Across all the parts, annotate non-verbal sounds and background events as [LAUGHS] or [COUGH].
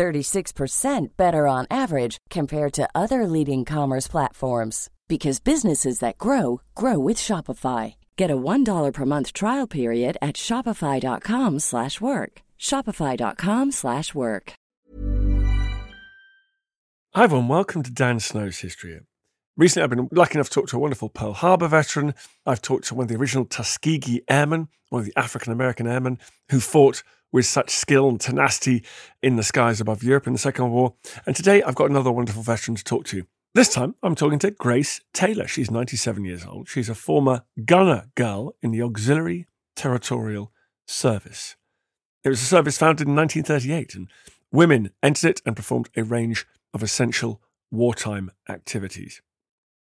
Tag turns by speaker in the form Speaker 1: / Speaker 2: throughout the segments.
Speaker 1: 36% better on average compared to other leading commerce platforms because businesses that grow grow with Shopify. Get a $1 per month trial period at shopify.com/work. shopify.com/work.
Speaker 2: Hi everyone, welcome to Dan Snow's History. Recently, I've been lucky enough to talk to a wonderful Pearl Harbor veteran. I've talked to one of the original Tuskegee Airmen, one of the African American airmen who fought with such skill and tenacity in the skies above Europe in the Second World War. And today, I've got another wonderful veteran to talk to. This time, I'm talking to Grace Taylor. She's 97 years old. She's a former gunner girl in the Auxiliary Territorial Service. It was a service founded in 1938, and women entered it and performed a range of essential wartime activities.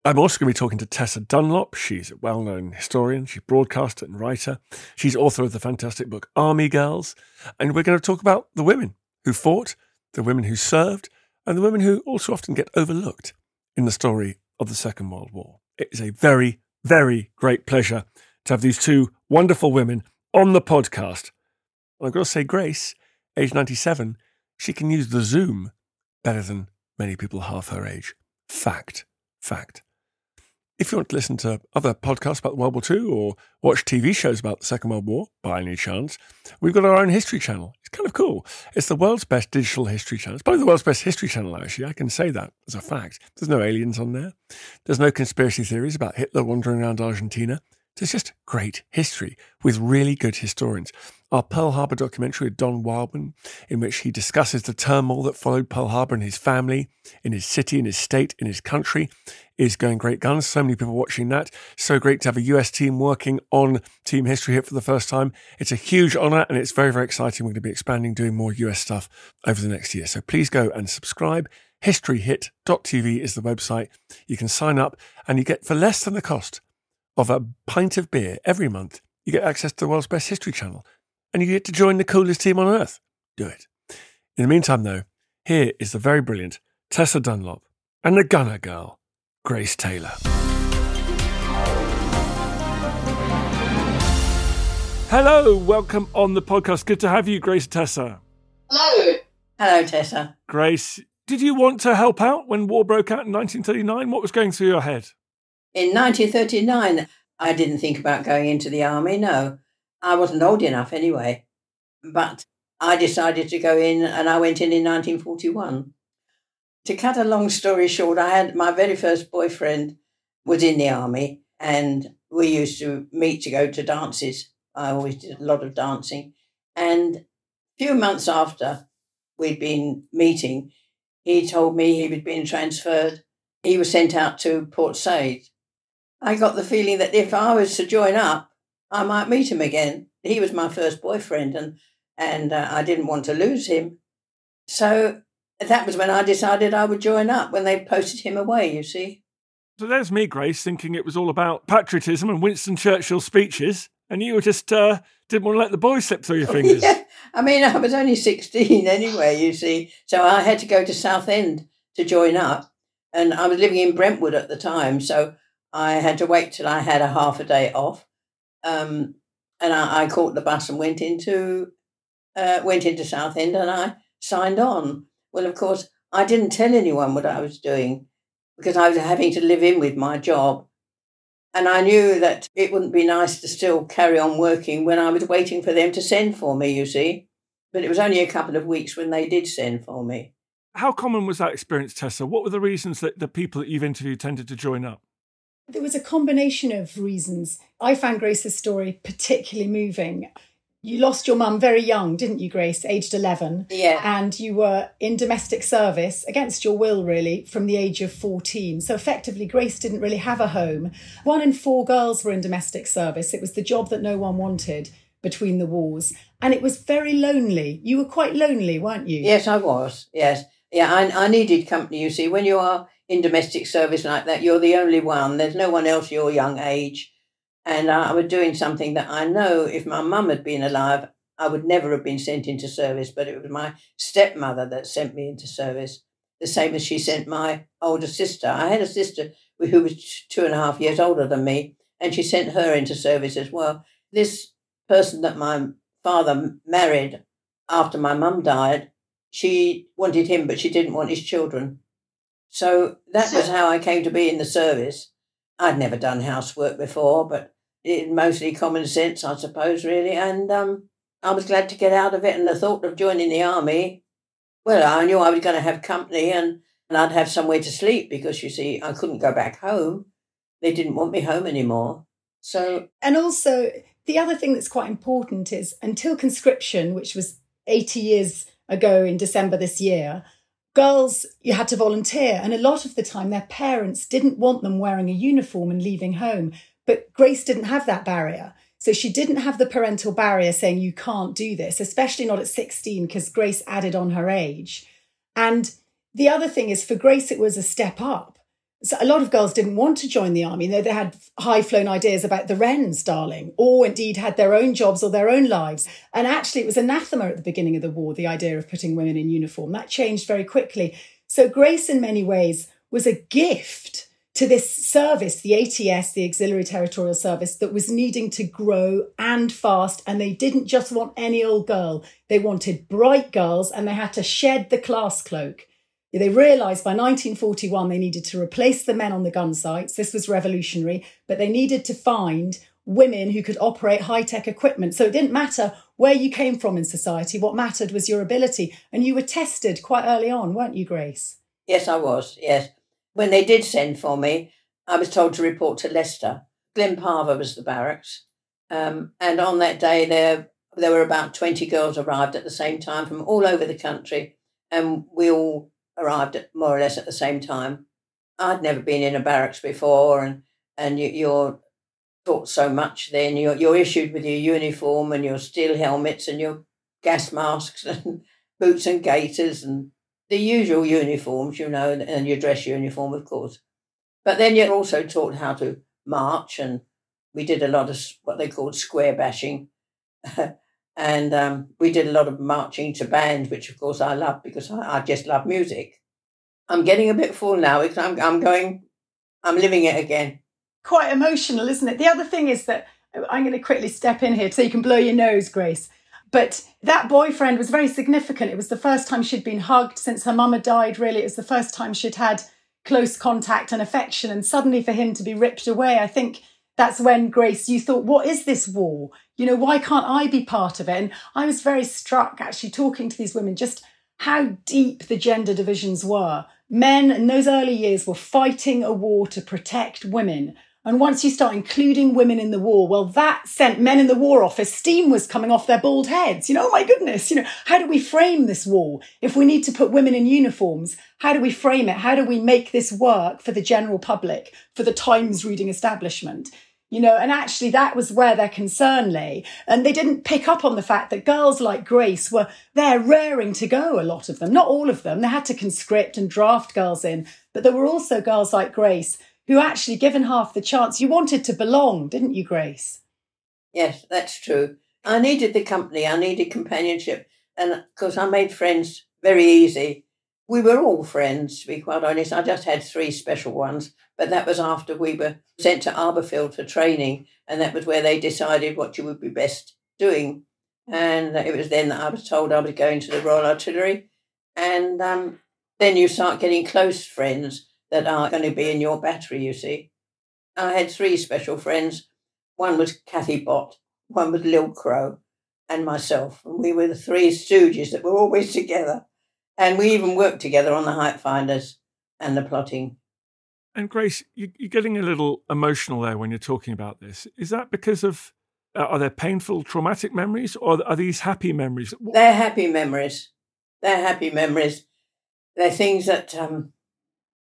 Speaker 2: I'm also going to be talking to Tessa Dunlop. She's a well known historian, she's broadcaster and writer. She's author of the fantastic book Army Girls. And we're going to talk about the women who fought, the women who served, and the women who also often get overlooked in the story of the Second World War. It is a very, very great pleasure to have these two wonderful women on the podcast. And I've got to say, Grace, age 97, she can use the Zoom better than many people half her age. Fact, fact. If you want to listen to other podcasts about World War II or watch TV shows about the Second World War, by any chance, we've got our own history channel. It's kind of cool. It's the world's best digital history channel. It's probably the world's best history channel, actually. I can say that as a fact. There's no aliens on there. There's no conspiracy theories about Hitler wandering around Argentina. There's just great history with really good historians. Our Pearl Harbor documentary with Don Wildman, in which he discusses the turmoil that followed Pearl Harbor and his family, in his city, in his state, in his country, is going great guns. So many people watching that. So great to have a US team working on team history here for the first time. It's a huge honor and it's very, very exciting. We're going to be expanding, doing more US stuff over the next year. So please go and subscribe. Historyhit.tv is the website. You can sign up and you get, for less than the cost of a pint of beer every month, you get access to the world's best history channel and you get to join the coolest team on earth. Do it. In the meantime, though, here is the very brilliant Tessa Dunlop and the Gunner Girl, Grace Taylor. Hello, welcome on the podcast. Good to have you, Grace Tessa.
Speaker 3: Hello. Hello, Tessa.
Speaker 2: Grace, did you want to help out when war broke out in 1939? What was going through your head?
Speaker 3: In 1939, I didn't think about going into the army, no. I wasn't old enough anyway. But I decided to go in and I went in in 1941. To cut a long story short, I had my very first boyfriend was in the army and we used to meet to go to dances. I always did a lot of dancing. And a few months after we'd been meeting, he told me he was being transferred. He was sent out to Port Said. I got the feeling that if I was to join up, I might meet him again. He was my first boyfriend, and and uh, I didn't want to lose him. So that was when I decided I would join up when they posted him away. You see.
Speaker 2: So there's me, Grace, thinking it was all about patriotism and Winston Churchill speeches, and you were just uh, didn't want to let the boys slip through your [LAUGHS] fingers.
Speaker 3: yeah. I mean, I was only 16 anyway, you see. So I had to go to Southend to join up. And I was living in Brentwood at the time. So I had to wait till I had a half a day off. Um, and I, I, caught the bus and went into uh, went into Southend and I signed on. Well, of course, I didn't tell anyone what I was doing because I was having to live in with my job. And I knew that it wouldn't be nice to still carry on working when I was waiting for them to send for me, you see. But it was only a couple of weeks when they did send for me.
Speaker 2: How common was that experience, Tessa? What were the reasons that the people that you've interviewed tended to join up?
Speaker 4: There was a combination of reasons. I found Grace's story particularly moving. You lost your mum very young, didn't you, Grace? Aged 11.
Speaker 3: Yeah.
Speaker 4: And you were in domestic service against your will, really, from the age of 14. So effectively, Grace didn't really have a home. One in four girls were in domestic service. It was the job that no one wanted between the wars. And it was very lonely. You were quite lonely, weren't you?
Speaker 3: Yes, I was. Yes. Yeah, I, I needed company, you see. When you are in domestic service like that. You're the only one. There's no one else your young age. And I was doing something that I know if my mum had been alive, I would never have been sent into service, but it was my stepmother that sent me into service, the same as she sent my older sister. I had a sister who was two and a half years older than me, and she sent her into service as well. This person that my father married after my mum died, she wanted him, but she didn't want his children. So that was how I came to be in the service. I'd never done housework before, but it mostly common sense, I suppose, really. And um, I was glad to get out of it. And the thought of joining the army, well, I knew I was going to have company and, and I'd have somewhere to sleep because you see, I couldn't go back home. They didn't want me home anymore. So,
Speaker 4: and also the other thing that's quite important is until conscription, which was 80 years ago in December this year, girls you had to volunteer and a lot of the time their parents didn't want them wearing a uniform and leaving home. But grace didn't have that barrier. So she didn't have the parental barrier saying you can't do this especially not at 16 because grace added on her age. And the other thing is for grace it was a step up so a lot of girls didn't want to join the army. They, they had high flown ideas about the wrens, darling, or indeed had their own jobs or their own lives. And actually, it was anathema at the beginning of the war, the idea of putting women in uniform. That changed very quickly. So Grace, in many ways, was a gift to this service, the ATS, the Auxiliary Territorial Service, that was needing to grow and fast. And they didn't just want any old girl. They wanted bright girls and they had to shed the class cloak. They realised by 1941 they needed to replace the men on the gun sites. This was revolutionary, but they needed to find women who could operate high tech equipment. So it didn't matter where you came from in society. What mattered was your ability. And you were tested quite early on, weren't you, Grace?
Speaker 3: Yes, I was. Yes. When they did send for me, I was told to report to Leicester. Glen Parva was the barracks. Um, and on that day, there, there were about 20 girls arrived at the same time from all over the country. And we all arrived at more or less at the same time. I'd never been in a barracks before, and and you, are taught so much. Then you're you're issued with your uniform and your steel helmets and your gas masks [LAUGHS] and boots and gaiters and the usual uniforms, you know, and your dress uniform, of course. But then you're also taught how to march, and we did a lot of what they called square bashing. [LAUGHS] And um, we did a lot of marching to bands, which of course I love because I, I just love music. I'm getting a bit full now because I'm, I'm going, I'm living it again.
Speaker 4: Quite emotional, isn't it? The other thing is that I'm going to quickly step in here so you can blow your nose, Grace. But that boyfriend was very significant. It was the first time she'd been hugged since her mama died, really. It was the first time she'd had close contact and affection. And suddenly for him to be ripped away, I think that's when, Grace, you thought, what is this war? You know, why can't I be part of it? And I was very struck actually talking to these women just how deep the gender divisions were. Men in those early years were fighting a war to protect women. And once you start including women in the war, well, that sent men in the war office, steam was coming off their bald heads. You know, oh my goodness, you know, how do we frame this war? If we need to put women in uniforms, how do we frame it? How do we make this work for the general public, for the Times reading establishment? You know, and actually that was where their concern lay. And they didn't pick up on the fact that girls like Grace were there raring to go, a lot of them, not all of them. They had to conscript and draft girls in, but there were also girls like Grace who actually, given half the chance, you wanted to belong, didn't you, Grace?
Speaker 3: Yes, that's true. I needed the company, I needed companionship. And of course, I made friends very easy. We were all friends, to be quite honest. I just had three special ones but that was after we were sent to Arborfield for training, and that was where they decided what you would be best doing. And it was then that I was told I was going to the Royal Artillery. And um, then you start getting close friends that are going to be in your battery, you see. I had three special friends. One was Kathy Bott, one was Lil Crow, and myself. And we were the three stooges that were always together. And we even worked together on the height finders and the plotting.
Speaker 2: And Grace, you, are getting a little emotional there when you're talking about this. Is that because of uh, are there painful, traumatic memories, or are these happy memories?
Speaker 3: They're happy memories. They're happy memories. They're things that um,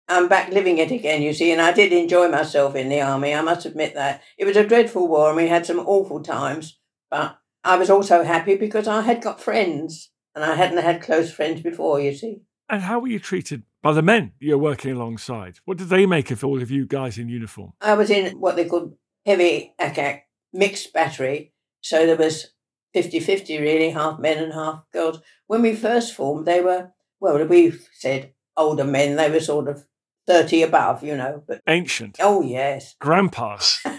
Speaker 3: I'm back living it again. You see, and I did enjoy myself in the army. I must admit that it was a dreadful war, and we had some awful times. But I was also happy because I had got friends, and I hadn't had close friends before. You see.
Speaker 2: And how were you treated by the men you're working alongside. What did they make of all of you guys in uniform?
Speaker 3: I was in what they called heavy ack-ack mixed battery. So there was 50 50 really, half men and half girls. When we first formed, they were, well, we said older men, they were sort of 30 above, you know. But
Speaker 2: Ancient.
Speaker 3: Oh, yes.
Speaker 2: Grandpas. [LAUGHS]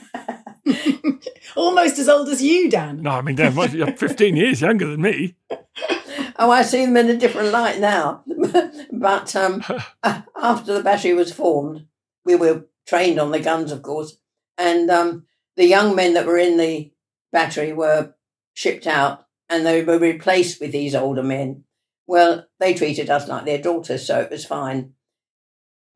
Speaker 2: [LAUGHS]
Speaker 4: Almost as old as you, Dan.
Speaker 2: No, I mean, they're much- you're 15 years younger than me. [LAUGHS]
Speaker 3: Oh, I see them in a different light now. [LAUGHS] but um, [LAUGHS] after the battery was formed, we were trained on the guns, of course. And um, the young men that were in the battery were shipped out and they were replaced with these older men. Well, they treated us like their daughters, so it was fine.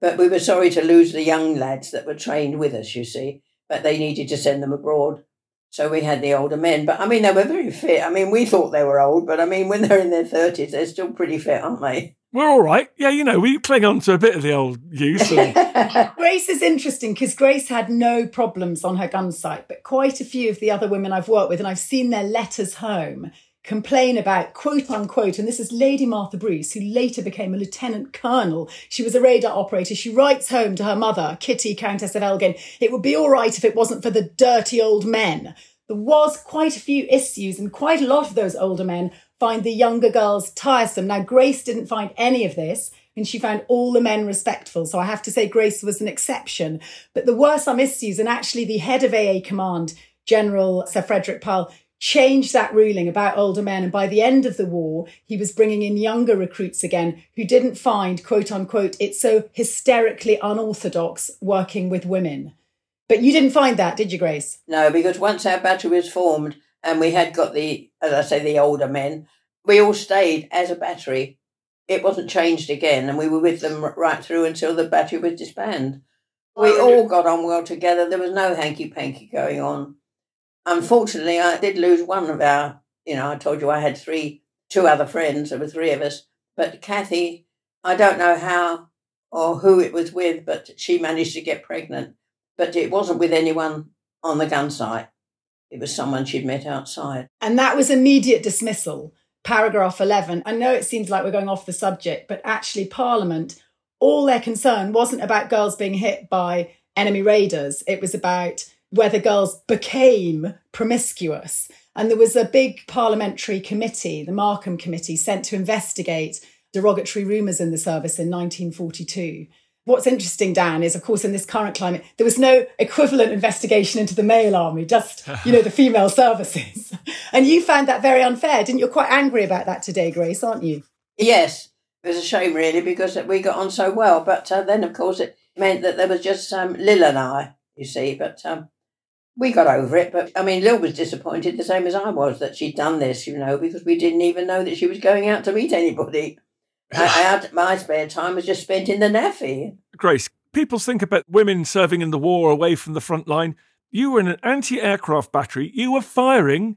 Speaker 3: But we were sorry to lose the young lads that were trained with us, you see, but they needed to send them abroad. So we had the older men. But I mean, they were very fit. I mean, we thought they were old, but I mean, when they're in their 30s, they're still pretty fit, aren't they?
Speaker 2: We're all right. Yeah, you know, we cling on to a bit of the old youth. And [LAUGHS]
Speaker 4: Grace is interesting because Grace had no problems on her gun site, but quite a few of the other women I've worked with, and I've seen their letters home, complain about quote unquote, and this is Lady Martha Bruce, who later became a lieutenant colonel. She was a radar operator. She writes home to her mother, Kitty, Countess of Elgin, it would be all right if it wasn't for the dirty old men. There was quite a few issues, and quite a lot of those older men find the younger girls tiresome. Now, Grace didn't find any of this, and she found all the men respectful. So I have to say, Grace was an exception. But there were some issues, and actually, the head of AA Command, General Sir Frederick Pile, changed that ruling about older men. And by the end of the war, he was bringing in younger recruits again who didn't find, quote unquote, it so hysterically unorthodox working with women. But you didn't find that, did you, Grace?
Speaker 3: No, because once our battery was formed and we had got the, as I say, the older men, we all stayed as a battery. It wasn't changed again, and we were with them right through until the battery was disbanded. We all got on well together. There was no hanky panky going on. Unfortunately, I did lose one of our, you know, I told you I had three, two other friends. There were three of us. But Kathy, I don't know how or who it was with, but she managed to get pregnant. But it wasn't with anyone on the gun site. It was someone she'd met outside.
Speaker 4: And that was immediate dismissal. Paragraph 11. I know it seems like we're going off the subject, but actually, Parliament, all their concern wasn't about girls being hit by enemy raiders. It was about whether girls became promiscuous. And there was a big parliamentary committee, the Markham Committee, sent to investigate derogatory rumours in the service in 1942. What's interesting, Dan, is of course in this current climate, there was no equivalent investigation into the male army, just, you know, the female services. [LAUGHS] And you found that very unfair, didn't you? You're quite angry about that today, Grace, aren't you?
Speaker 3: Yes, it was a shame really because we got on so well. But uh, then, of course, it meant that there was just um, Lil and I, you see. But um, we got over it. But I mean, Lil was disappointed, the same as I was, that she'd done this, you know, because we didn't even know that she was going out to meet anybody. I, I had, [SIGHS] my spare time was just spent in the NAAFI.
Speaker 2: Grace, people think about women serving in the war away from the front line. You were in an anti aircraft battery. You were firing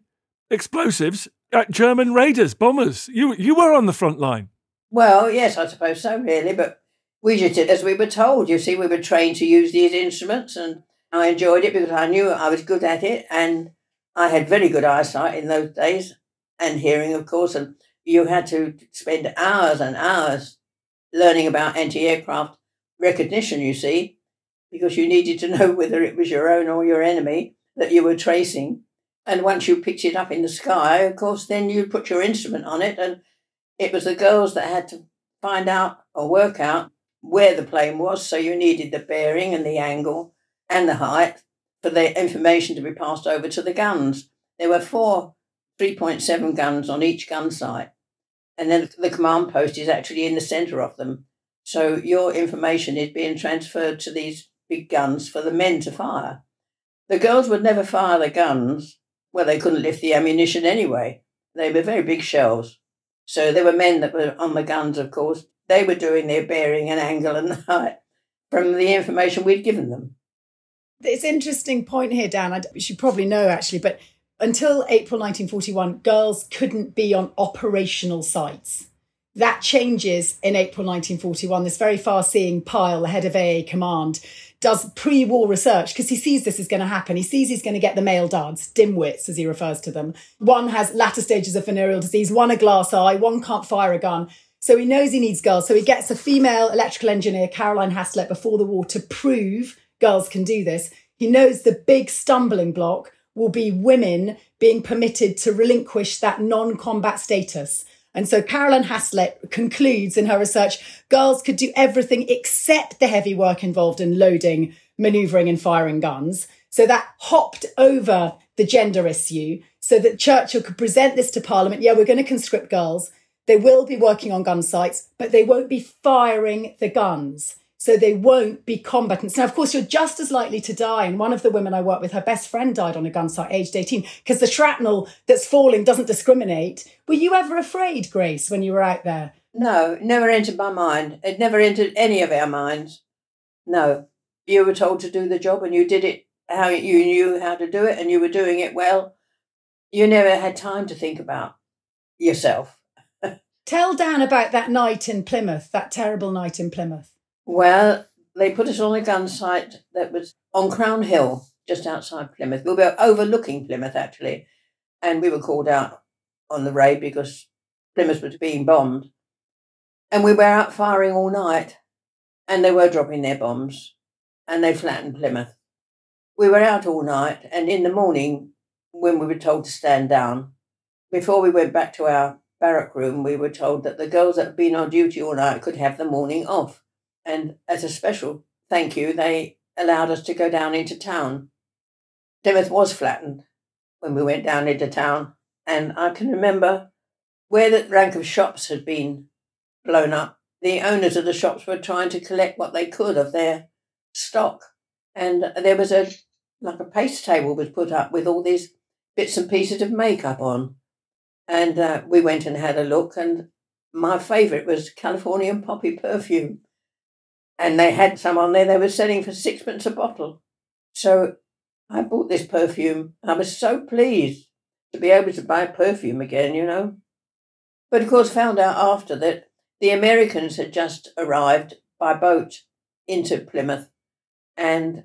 Speaker 2: explosives at German raiders, bombers. You, you were on the front line.
Speaker 3: Well, yes, I suppose so, really. But we just did as we were told. You see, we were trained to use these instruments, and I enjoyed it because I knew I was good at it, and I had very good eyesight in those days, and hearing, of course. And you had to spend hours and hours learning about anti aircraft recognition, you see, because you needed to [LAUGHS] know whether it was your own or your enemy that you were tracing. And once you picked it up in the sky, of course, then you put your instrument on it, and it was the girls that had to find out or work out where the plane was. So you needed the bearing and the angle and the height for the information to be passed over to the guns. There were four 3.7 guns on each gun site, and then the command post is actually in the centre of them. So your information is being transferred to these big guns for the men to fire. The girls would never fire the guns. Well, they couldn't lift the ammunition anyway. They were very big shells. So there were men that were on the guns, of course. They were doing their bearing and angle and height from the information we'd given them.
Speaker 4: It's an interesting point here, Dan. I should probably know actually, but until April 1941, girls couldn't be on operational sites. That changes in April 1941. This very far seeing Pile, the head of AA Command, does pre war research because he sees this is going to happen. He sees he's going to get the male duds, dimwits, as he refers to them. One has latter stages of venereal disease, one a glass eye, one can't fire a gun. So he knows he needs girls. So he gets a female electrical engineer, Caroline Haslett, before the war to prove girls can do this. He knows the big stumbling block will be women being permitted to relinquish that non combat status. And so Caroline Haslett concludes in her research girls could do everything except the heavy work involved in loading, maneuvering, and firing guns. So that hopped over the gender issue so that Churchill could present this to Parliament. Yeah, we're going to conscript girls. They will be working on gun sites, but they won't be firing the guns. So they won't be combatants. Now, of course, you're just as likely to die. And one of the women I work with, her best friend died on a gun site aged 18 because the shrapnel that's falling doesn't discriminate. Were you ever afraid, Grace, when you were out there?
Speaker 3: No, never entered my mind. It never entered any of our minds. No. You were told to do the job and you did it how you knew how to do it and you were doing it well. You never had time to think about yourself. [LAUGHS]
Speaker 4: Tell Dan about that night in Plymouth, that terrible night in Plymouth.
Speaker 3: Well, they put us on a gun site that was on Crown Hill, just outside Plymouth. We were overlooking Plymouth, actually, and we were called out on the raid because Plymouth was being bombed. And we were out firing all night, and they were dropping their bombs, and they flattened Plymouth. We were out all night, and in the morning, when we were told to stand down, before we went back to our barrack room, we were told that the girls that had been on duty all night could have the morning off. And as a special thank you, they allowed us to go down into town. Plymouth was flattened when we went down into town. And I can remember where the rank of shops had been blown up. The owners of the shops were trying to collect what they could of their stock. And there was a like a paste table was put up with all these bits and pieces of makeup on. And uh, we went and had a look, and my favourite was Californian poppy perfume and they had some on there they were selling for sixpence a bottle. So I bought this perfume. I was so pleased to be able to buy perfume again, you know. But of course, found out after that the Americans had just arrived by boat into Plymouth. And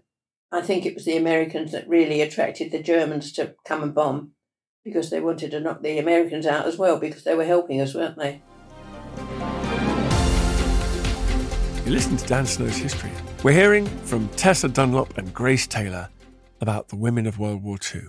Speaker 3: I think it was the Americans that really attracted the Germans to come and bomb because they wanted to knock the Americans out as well because they were helping us, weren't they?
Speaker 2: You listen to Dan Snow's history. We're hearing from Tessa Dunlop and Grace Taylor about the women of World War II.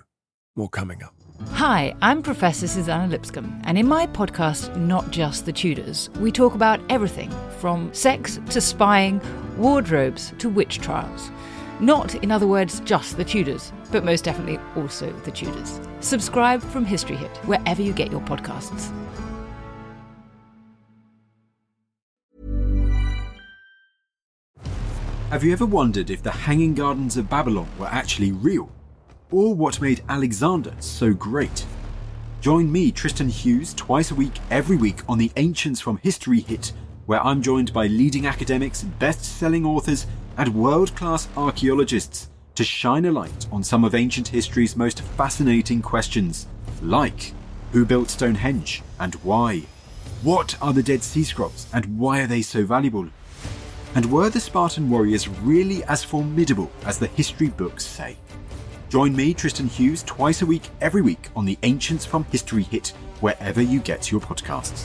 Speaker 2: More coming up.
Speaker 5: Hi, I'm Professor Suzannah Lipscomb, and in my podcast, Not Just the Tudors, we talk about everything from sex to spying, wardrobes to witch trials. Not, in other words, just the Tudors, but most definitely also the Tudors. Subscribe from History Hit, wherever you get your podcasts.
Speaker 6: Have you ever wondered if the Hanging Gardens of Babylon were actually real? Or what made Alexander so great? Join me, Tristan Hughes, twice a week, every week on the Ancients from History Hit, where I'm joined by leading academics, best selling authors, and world class archaeologists to shine a light on some of ancient history's most fascinating questions, like who built Stonehenge and why? What are the Dead Sea Scrolls and why are they so valuable? And were the Spartan warriors really as formidable as the history books say? Join me, Tristan Hughes, twice a week, every week on the Ancients from History Hit, wherever you get your podcasts.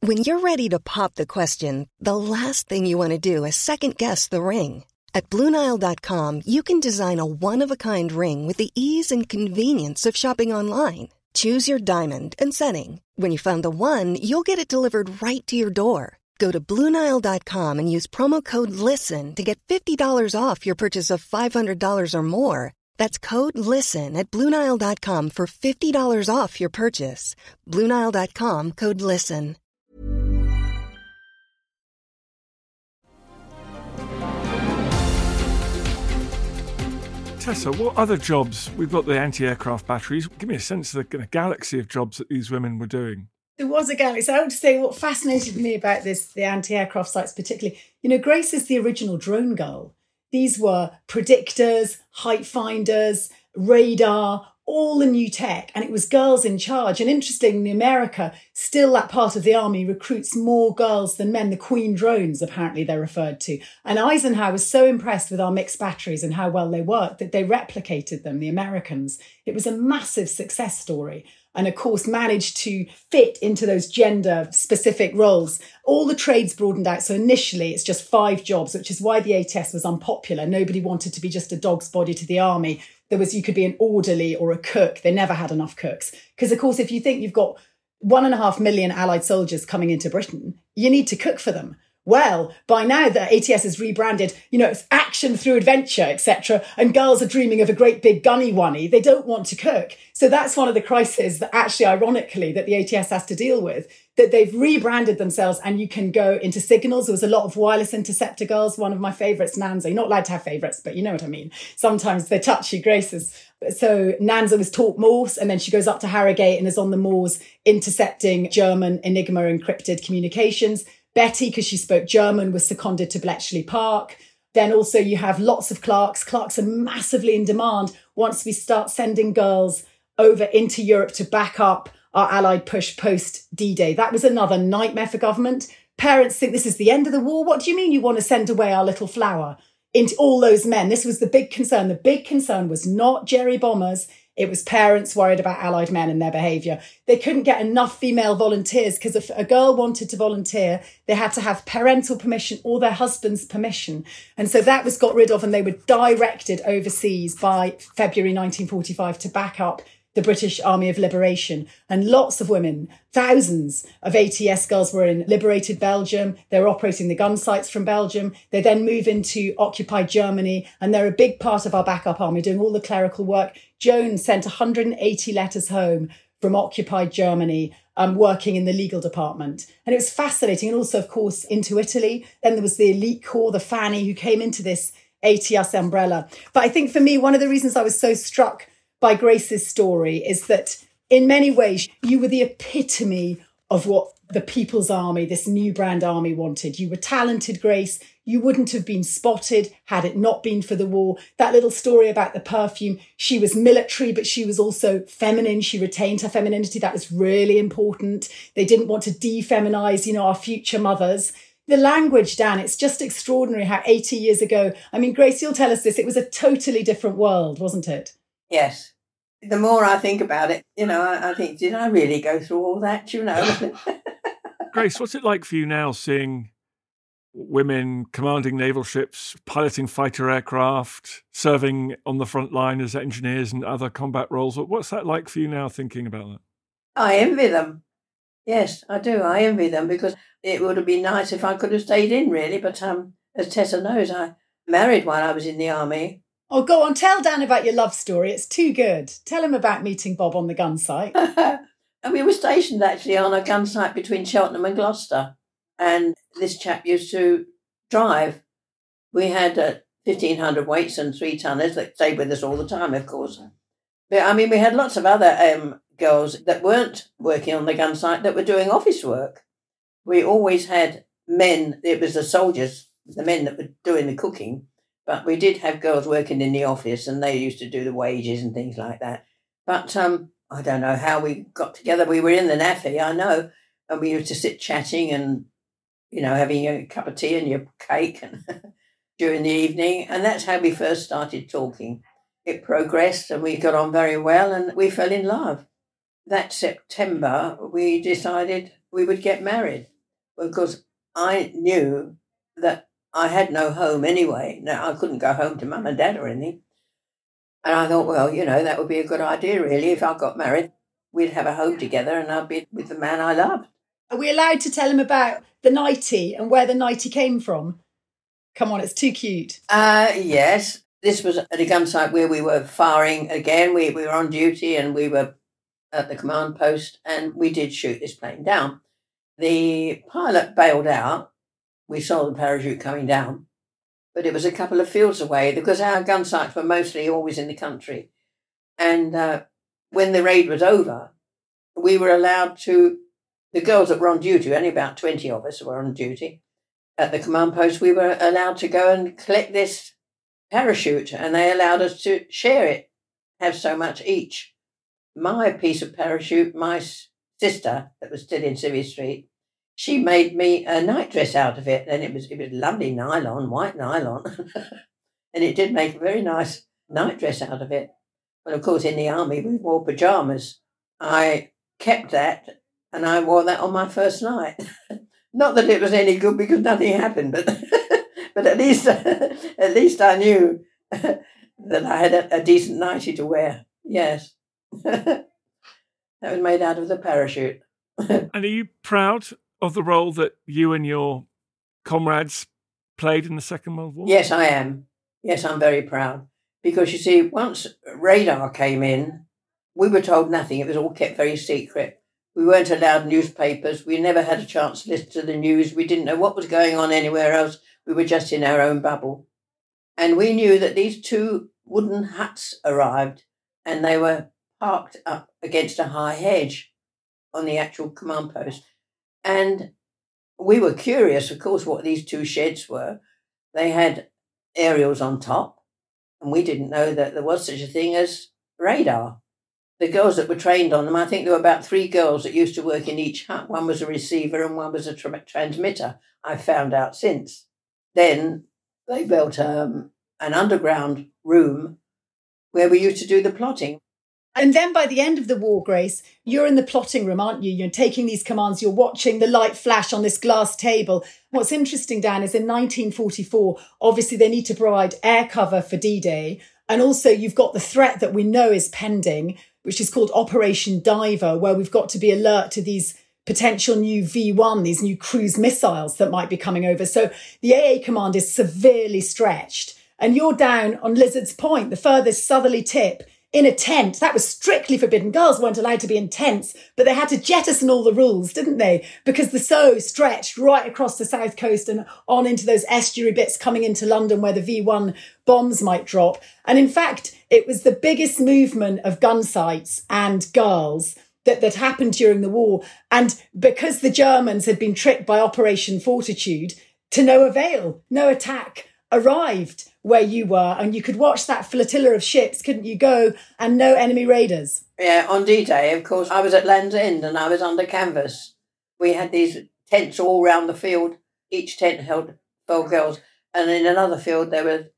Speaker 7: When you're ready to pop the question, the last thing you want to do is second guess the ring. At Bluenile.com, you can design a one of a kind ring with the ease and convenience of shopping online. Choose your diamond and setting. When you find the one, you'll get it delivered right to your door. Go to Bluenile.com and use promo code LISTEN to get $50 off your purchase of $500 or more. That's code LISTEN at Bluenile.com for $50 off your purchase. Bluenile.com code LISTEN.
Speaker 2: Tessa, what other jobs? We've got the anti aircraft batteries. Give me a sense of the galaxy of jobs that these women were doing.
Speaker 4: There was a galaxy. I would say what fascinated me about this, the anti-aircraft sites particularly, you know, Grace is the original drone girl. These were predictors, height finders, radar, all the new tech and it was girls in charge. And interestingly, America, still that part of the army recruits more girls than men. The Queen drones, apparently they're referred to. And Eisenhower was so impressed with our mixed batteries and how well they worked that they replicated them, the Americans. It was a massive success story and of course managed to fit into those gender specific roles. All the trades broadened out. So initially it's just five jobs, which is why the ATS was unpopular. Nobody wanted to be just a dog's body to the army there was you could be an orderly or a cook. They never had enough cooks because, of course, if you think you've got one and a half million Allied soldiers coming into Britain, you need to cook for them. Well, by now the ATS is rebranded, you know, it's action through adventure, etc. And girls are dreaming of a great big gunny oney. They don't want to cook. So that's one of the crises that actually, ironically, that the ATS has to deal with that they've rebranded themselves and you can go into signals. There was a lot of wireless interceptor girls. One of my favorites, Nanza. You're not allowed to have favorites, but you know what I mean. Sometimes they're touchy graces. So Nanza was taught Morse and then she goes up to Harrogate and is on the moors intercepting German Enigma encrypted communications. Betty, because she spoke German, was seconded to Bletchley Park. Then also you have lots of clerks. Clerks are massively in demand once we start sending girls over into Europe to back up our Allied push post D Day. That was another nightmare for government. Parents think this is the end of the war. What do you mean you want to send away our little flower into all those men? This was the big concern. The big concern was not Jerry bombers. It was parents worried about Allied men and their behaviour. They couldn't get enough female volunteers because if a girl wanted to volunteer, they had to have parental permission or their husband's permission. And so that was got rid of and they were directed overseas by February 1945 to back up the British Army of Liberation. And lots of women, thousands of ATS girls were in liberated Belgium. They were operating the gun sites from Belgium. They then move into occupied Germany and they're a big part of our backup army doing all the clerical work. Joan sent 180 letters home from occupied Germany, um, working in the legal department. And it was fascinating. And also, of course, into Italy. Then there was the elite corps, the FANY, who came into this ATS umbrella. But I think for me, one of the reasons I was so struck by Grace's story is that in many ways you were the epitome of what the People's Army, this new brand army, wanted. You were talented, Grace. You wouldn't have been spotted had it not been for the war. That little story about the perfume, she was military, but she was also feminine. She retained her femininity. That was really important. They didn't want to defeminize, you know, our future mothers. The language, Dan, it's just extraordinary how 80 years ago, I mean, Grace, you'll tell us this, it was a totally different world, wasn't it?
Speaker 3: Yes. The more I think about it, you know, I, I think, did I really go through all that, you know? [LAUGHS]
Speaker 2: Grace, what's it like for you now seeing women commanding naval ships, piloting fighter aircraft, serving on the front line as engineers and other combat roles? What's that like for you now thinking about that?
Speaker 3: I envy them. Yes, I do. I envy them because it would have been nice if I could have stayed in, really. But um, as Tessa knows, I married while I was in the army
Speaker 4: Oh, go on, tell Dan about your love story. It's too good. Tell him about meeting Bob on the gun site. [LAUGHS]
Speaker 3: and we were stationed actually on a gun site between Cheltenham and Gloucester. And this chap used to drive. We had uh, 1,500 weights and three tonners that stayed with us all the time, of course. But I mean, we had lots of other um, girls that weren't working on the gun site that were doing office work. We always had men, it was the soldiers, the men that were doing the cooking but we did have girls working in the office and they used to do the wages and things like that. But um, I don't know how we got together. We were in the NAAFI, I know, and we used to sit chatting and, you know, having a cup of tea and your cake and [LAUGHS] during the evening. And that's how we first started talking. It progressed and we got on very well and we fell in love. That September, we decided we would get married because I knew that I had no home anyway. Now I couldn't go home to mum and dad or anything. And I thought, well, you know, that would be a good idea, really. If I got married, we'd have a home together and I'd be with the man I loved.
Speaker 4: Are we allowed to tell him about the nightie and where the nightie came from? Come on, it's too cute.
Speaker 3: Uh, yes. This was at a gun site where we were firing again. We, we were on duty and we were at the command post and we did shoot this plane down. The pilot bailed out we saw the parachute coming down, but it was a couple of fields away because our gun sites were mostly always in the country. And uh, when the raid was over, we were allowed to, the girls that were on duty, only about 20 of us were on duty at the command post, we were allowed to go and collect this parachute and they allowed us to share it, have so much each. my piece of parachute, my sister that was still in Civvy Street, she made me a nightdress out of it, and it was it was lovely nylon, white nylon, [LAUGHS] and it did make a very nice nightdress out of it. But of course, in the army, we wore pajamas. I kept that, and I wore that on my first night. [LAUGHS] Not that it was any good because nothing happened, but [LAUGHS] but at least at least I knew that I had a, a decent nightie to wear. Yes, that was made out of the parachute.
Speaker 2: and are you proud of the role that you and your comrades played in the Second World War?
Speaker 3: Yes, I am. Yes, I'm very proud. Because you see, once radar came in, we were told nothing. It was all kept very secret. We weren't allowed newspapers. We never had a chance to listen to the news. We didn't know what was going on anywhere else. We were just in our own bubble. And we knew that these two wooden huts arrived and they were parked up against a high hedge on the actual command post. And we were curious, of course, what these two sheds were. They had aerials on top, and we didn't know that there was such a thing as radar. The girls that were trained on them, I think there were about three girls that used to work in each hut. One was a receiver and one was a tra- transmitter. I found out since. Then they built um, an underground room where we used to do the plotting.
Speaker 4: And then by the end of the war, Grace, you're in the plotting room, aren't you? You're taking these commands, you're watching the light flash on this glass table. What's interesting, Dan, is in 1944, obviously they need to provide air cover for D Day. And also you've got the threat that we know is pending, which is called Operation Diver, where we've got to be alert to these potential new V1, these new cruise missiles that might be coming over. So the AA command is severely stretched. And you're down on Lizard's Point, the furthest southerly tip in a tent. That was strictly forbidden. Girls weren't allowed to be in tents, but they had to jettison all the rules, didn't they? Because the so stretched right across the south coast and on into those estuary bits coming into London where the V1 bombs might drop. And in fact, it was the biggest movement of gun sites and girls that, that happened during the war. And because the Germans had been tricked by Operation Fortitude to no avail, no attack arrived where you were and you could watch that flotilla of ships, couldn't you go, and no enemy raiders?
Speaker 3: Yeah, on D Day, of course, I was at Land's End and I was under canvas. We had these tents all round the field. Each tent held 12 girls. And in another field, there were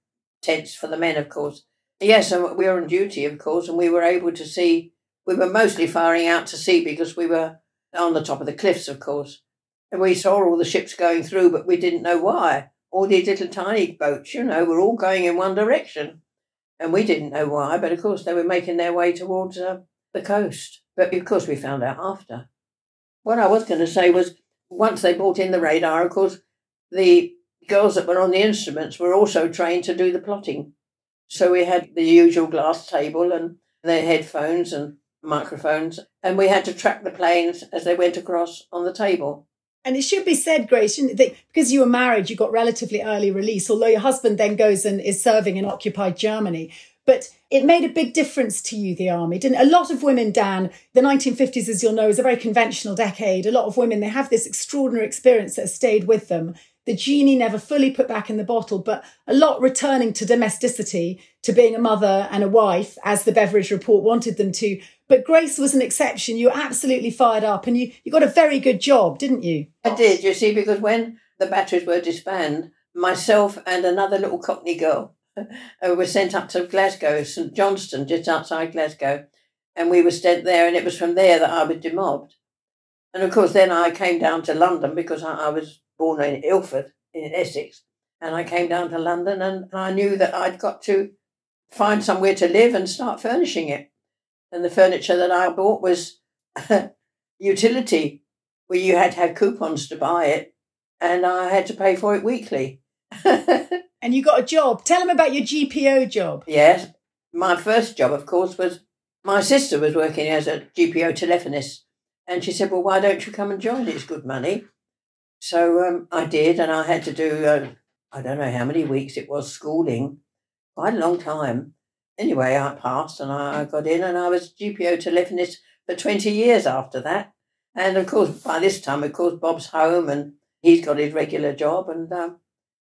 Speaker 3: tents for the men, of course. Yes, and we were on duty, of course, and we were able to see. We were mostly firing out to sea because we were on the top of the cliffs, of course. And we saw all the ships going through, but we didn't know why all these little tiny boats, you know, were all going in one direction. And we didn't know why, but of course they were making their way towards uh, the coast. But of course we found out after. What I was going to say was once they brought in the radar, of course, the girls that were on the instruments were also trained to do the plotting. So we had the usual glass table and their headphones and microphones, and we had to track the planes as they went across on the table.
Speaker 4: And it should be said, Grace, that because you were married, you got relatively early release, although your husband then goes and is serving in occupied Germany. But it made a big difference to you, the army, didn't A lot of women, Dan, the 1950s, as you'll know, is a very conventional decade. A lot of women, they have this extraordinary experience that has stayed with them. The genie never fully put back in the bottle, but a lot returning to domesticity, to being a mother and a wife, as the Beveridge report wanted them to. But Grace was an exception. You were absolutely fired up and you, you got a very good job, didn't you?
Speaker 3: I did, you see, because when the batteries were disbanded, myself and another little Cockney girl [LAUGHS] uh, were sent up to Glasgow, St Johnston, just outside Glasgow. And we were sent there, and it was from there that I was demobbed. And of course, then I came down to London because I, I was born in Ilford, in Essex. And I came down to London, and I knew that I'd got to find somewhere to live and start furnishing it and the furniture that I bought was [LAUGHS] utility, where you had to have coupons to buy it, and I had to pay for it weekly. [LAUGHS]
Speaker 4: and you got a job. Tell them about your GPO job.
Speaker 3: Yes, my first job, of course, was my sister was working as a GPO telephonist, and she said, "Well, why don't you come and join? It's good money." So um, I did, and I had to do uh, I don't know how many weeks it was schooling, quite a long time anyway, I passed and I got in, and I was GPO telephonist for 20 years after that. And of course, by this time, of course, Bob's home and he's got his regular job, and um,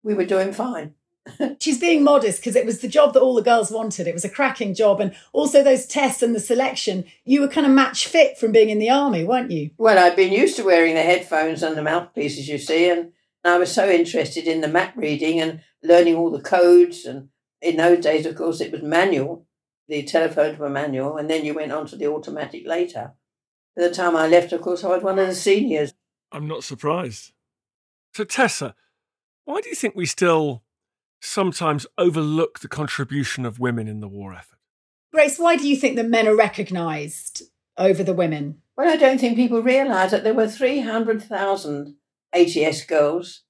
Speaker 3: we were doing fine. [LAUGHS]
Speaker 4: She's being modest because it was the job that all the girls wanted. It was a cracking job. And also those tests and the selection, you were kind of match fit from being in the army, weren't you?
Speaker 3: Well, I'd been used to wearing the headphones and the mouthpieces, you see, and I was so interested in the map reading and learning all the codes. And in those days, of course, it was manual. The telephones were manual, and then you went on to the automatic later. By the time I left, of course, I was one of the seniors.
Speaker 2: I'm not surprised. So, Tessa, why do you think we still sometimes overlook the contribution of women in the war effort?
Speaker 4: Grace, why do you think that men are recognised over the women?
Speaker 3: Well, I don't think people realise that there were 300,000 ATS girls,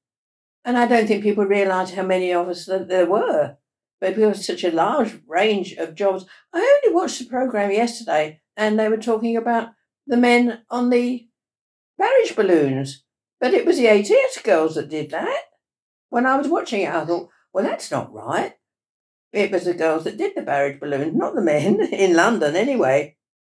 Speaker 3: and I don't think people realise how many of us that there were. But were such a large range of jobs. I only watched the programme yesterday, and they were talking about the men on the barrage balloons, but it was the ATS girls that did that. When I was watching it, I thought, well, that's not right. It was the girls that did the barrage balloons, not the men, [LAUGHS] in London anyway.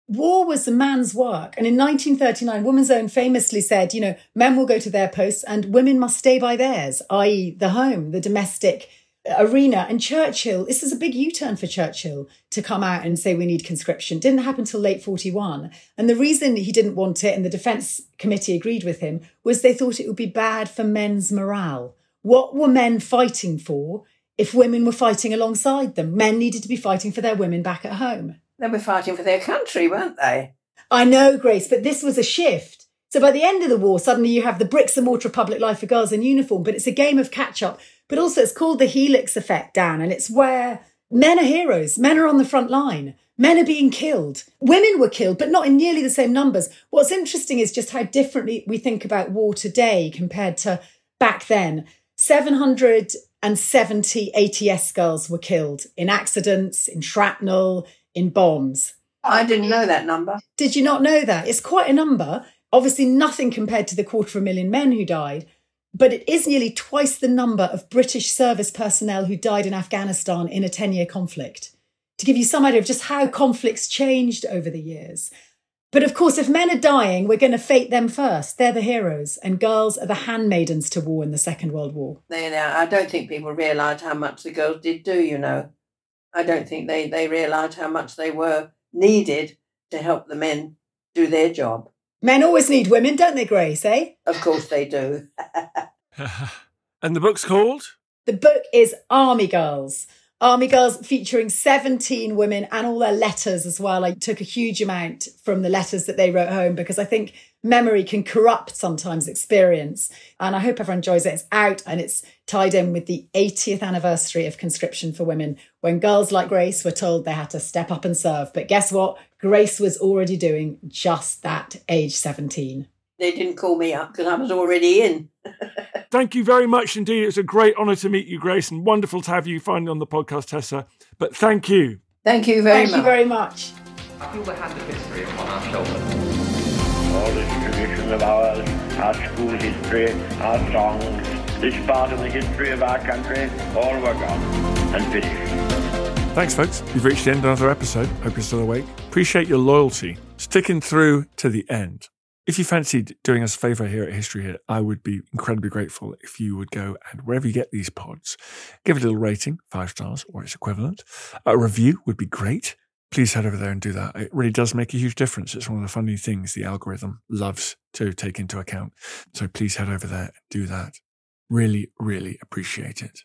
Speaker 4: War was the man's work. And in 1939, Woman's Own famously said, you know, men will go to their posts and women must stay by theirs, i.e., the home, the domestic arena. And Churchill, this is a big U turn for Churchill to come out and say we need conscription. Didn't happen till late 41. And the reason he didn't want it, and the Defence Committee agreed with him, was they thought it would be bad for men's morale. What were men fighting for if women were fighting alongside them? Men needed to be fighting for their women back at home.
Speaker 3: They were fighting for their country, weren't they?
Speaker 4: I know, Grace, but this was a shift. So by the end of the war, suddenly you have the bricks and mortar of public life for girls in uniform, but it's a game of catch up. But also it's called the helix effect, Dan, and it's where men are heroes. Men are on the front line. Men are being killed. Women were killed, but not in nearly the same numbers. What's interesting is just how differently we think about war today compared to back then. 770 ATS girls were killed in accidents, in shrapnel, in bombs.
Speaker 3: I didn't know that number.
Speaker 4: Did you not know that? It's quite a number. Obviously, nothing compared to the quarter of a million men who died, but it is nearly twice the number of British service personnel who died in Afghanistan in a 10 year conflict. To give you some idea of just how conflicts changed over the years. But of course, if men are dying, we're going to fete them first. They're the heroes, and girls are the handmaidens to war in the Second World War.
Speaker 3: They, I don't think people realised how much the girls did do, you know. I don't think they, they realised how much they were needed to help the men do their job.
Speaker 4: Men always need women, don't they, Grace, eh?
Speaker 3: Of course they do. [LAUGHS] [LAUGHS]
Speaker 2: and the book's called?
Speaker 4: The book is Army Girls Army Girls featuring 17 women and all their letters as well. I took a huge amount from the letters that they wrote home because I think memory can corrupt sometimes experience. And I hope everyone enjoys it. It's out and it's tied in with the 80th anniversary of conscription for women when girls like Grace were told they had to step up and serve. But guess what? Grace was already doing just that age 17.
Speaker 3: They didn't call me up because I was already in. [LAUGHS]
Speaker 2: Thank you very much indeed. It was a great honour to meet you, Grace, and wonderful to have you finally on the podcast, Tessa. But thank you.
Speaker 3: Thank you very
Speaker 4: thank
Speaker 3: much.
Speaker 4: you very much.
Speaker 8: I feel the hand of history upon our shoulders.
Speaker 9: All this tradition of ours, our school history, our songs, this part of the history of our country, all were gone and finished.
Speaker 2: Thanks, folks. You've reached the end of another episode. Hope you're still awake. Appreciate your loyalty, sticking through to the end. If you fancied doing us a favour here at History Hit, I would be incredibly grateful if you would go and wherever you get these pods, give it a little rating, five stars or its equivalent. A review would be great. Please head over there and do that. It really does make a huge difference. It's one of the funny things the algorithm loves to take into account. So please head over there and do that. Really, really appreciate it.